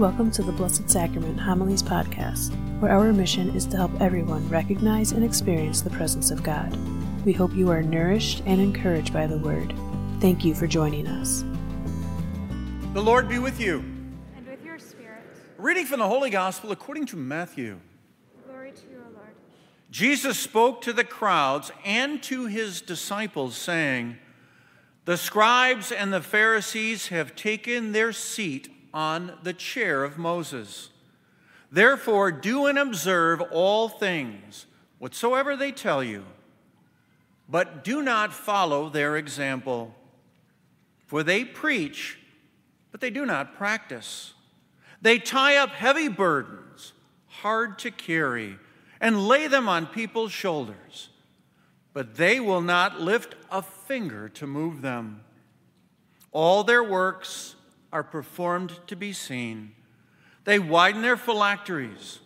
Welcome to the Blessed Sacrament Homilies Podcast, where our mission is to help everyone recognize and experience the presence of God. We hope you are nourished and encouraged by the Word. Thank you for joining us. The Lord be with you. And with your spirit. Reading from the Holy Gospel according to Matthew. Glory to you, O Lord. Jesus spoke to the crowds and to his disciples, saying, The scribes and the Pharisees have taken their seat on the chair of Moses. Therefore, do and observe all things, whatsoever they tell you, but do not follow their example. For they preach, but they do not practice. They tie up heavy burdens, hard to carry, and lay them on people's shoulders, but they will not lift a finger to move them. All their works are performed to be seen. They widen their phylacteries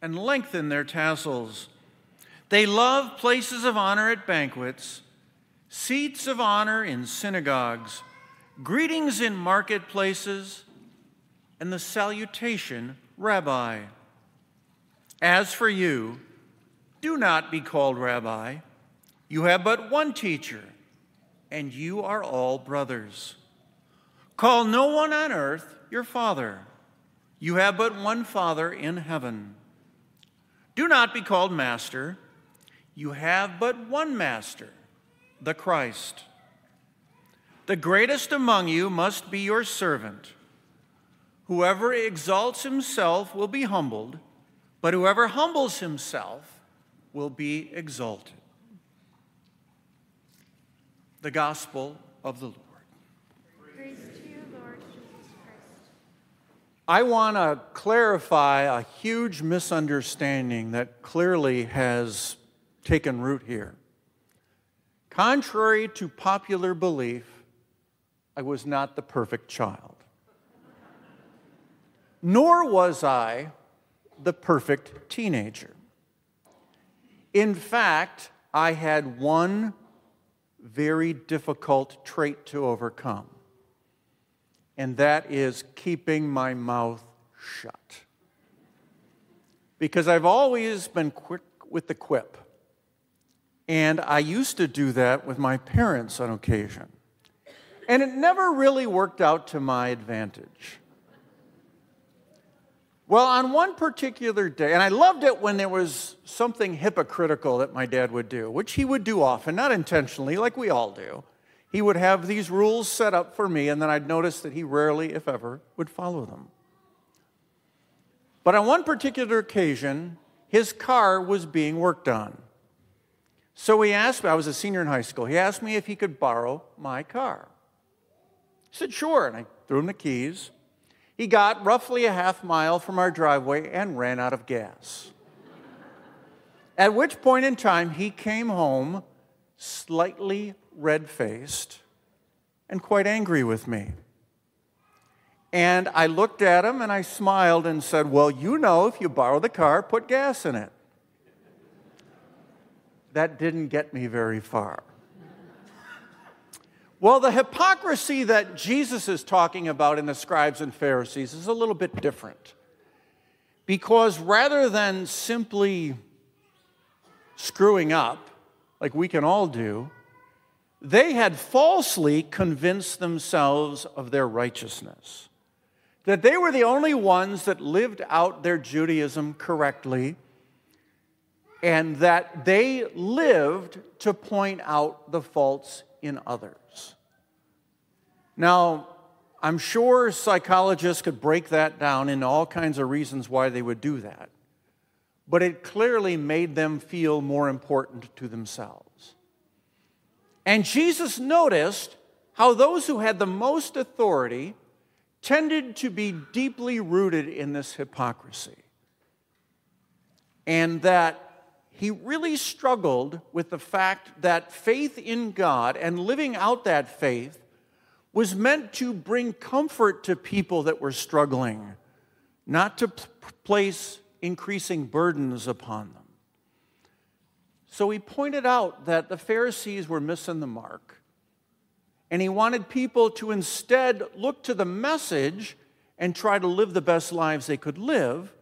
and lengthen their tassels. They love places of honor at banquets, seats of honor in synagogues, greetings in marketplaces, and the salutation, Rabbi. As for you, do not be called Rabbi. You have but one teacher, and you are all brothers. Call no one on earth your father. You have but one Father in heaven. Do not be called master. You have but one master, the Christ. The greatest among you must be your servant. Whoever exalts himself will be humbled, but whoever humbles himself will be exalted. The Gospel of the Lord. Praise to you, Lord Jesus Christ. I want to clarify a huge misunderstanding that clearly has taken root here. Contrary to popular belief, I was not the perfect child. Nor was I the perfect teenager. In fact, I had one very difficult trait to overcome and that is keeping my mouth shut. Because I've always been quick with the quip. And I used to do that with my parents on occasion. And it never really worked out to my advantage. Well, on one particular day, and I loved it when there was something hypocritical that my dad would do, which he would do often, not intentionally, like we all do. He would have these rules set up for me, and then I'd notice that he rarely, if ever, would follow them. But on one particular occasion, his car was being worked on. So he asked me, I was a senior in high school, he asked me if he could borrow my car. I said, sure, and I threw him the keys. He got roughly a half mile from our driveway and ran out of gas. At which point in time, he came home slightly red faced and quite angry with me. And I looked at him and I smiled and said, Well, you know, if you borrow the car, put gas in it. That didn't get me very far. Well, the hypocrisy that Jesus is talking about in the scribes and Pharisees is a little bit different. Because rather than simply screwing up, like we can all do, they had falsely convinced themselves of their righteousness. That they were the only ones that lived out their Judaism correctly, and that they lived to point out the faults in others. Now, I'm sure psychologists could break that down into all kinds of reasons why they would do that, but it clearly made them feel more important to themselves. And Jesus noticed how those who had the most authority tended to be deeply rooted in this hypocrisy. And that he really struggled with the fact that faith in God and living out that faith was meant to bring comfort to people that were struggling, not to place increasing burdens upon them. So he pointed out that the Pharisees were missing the mark. And he wanted people to instead look to the message and try to live the best lives they could live,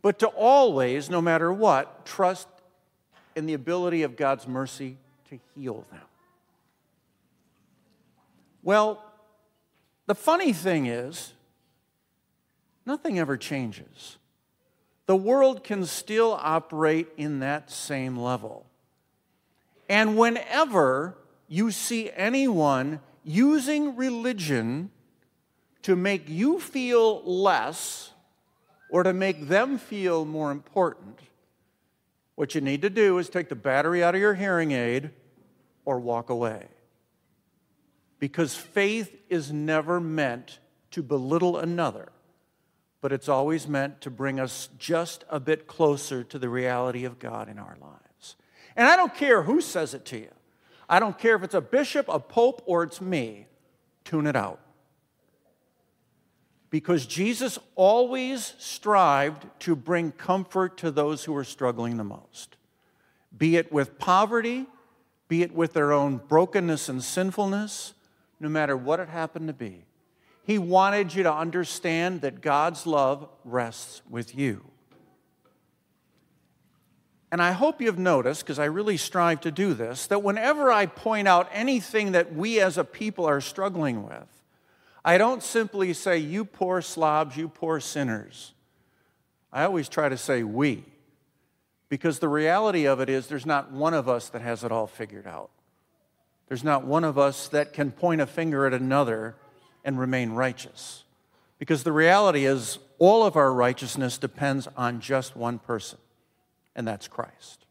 but to always, no matter what, trust in the ability of God's mercy to heal them. Well, the funny thing is, nothing ever changes. The world can still operate in that same level. And whenever you see anyone using religion to make you feel less or to make them feel more important, what you need to do is take the battery out of your hearing aid or walk away. Because faith is never meant to belittle another, but it's always meant to bring us just a bit closer to the reality of God in our lives. And I don't care who says it to you. I don't care if it's a bishop, a pope, or it's me. Tune it out. Because Jesus always strived to bring comfort to those who were struggling the most, be it with poverty, be it with their own brokenness and sinfulness, no matter what it happened to be. He wanted you to understand that God's love rests with you. And I hope you've noticed, because I really strive to do this, that whenever I point out anything that we as a people are struggling with, I don't simply say, you poor slobs, you poor sinners. I always try to say we, because the reality of it is there's not one of us that has it all figured out. There's not one of us that can point a finger at another and remain righteous. Because the reality is, all of our righteousness depends on just one person and that's Christ.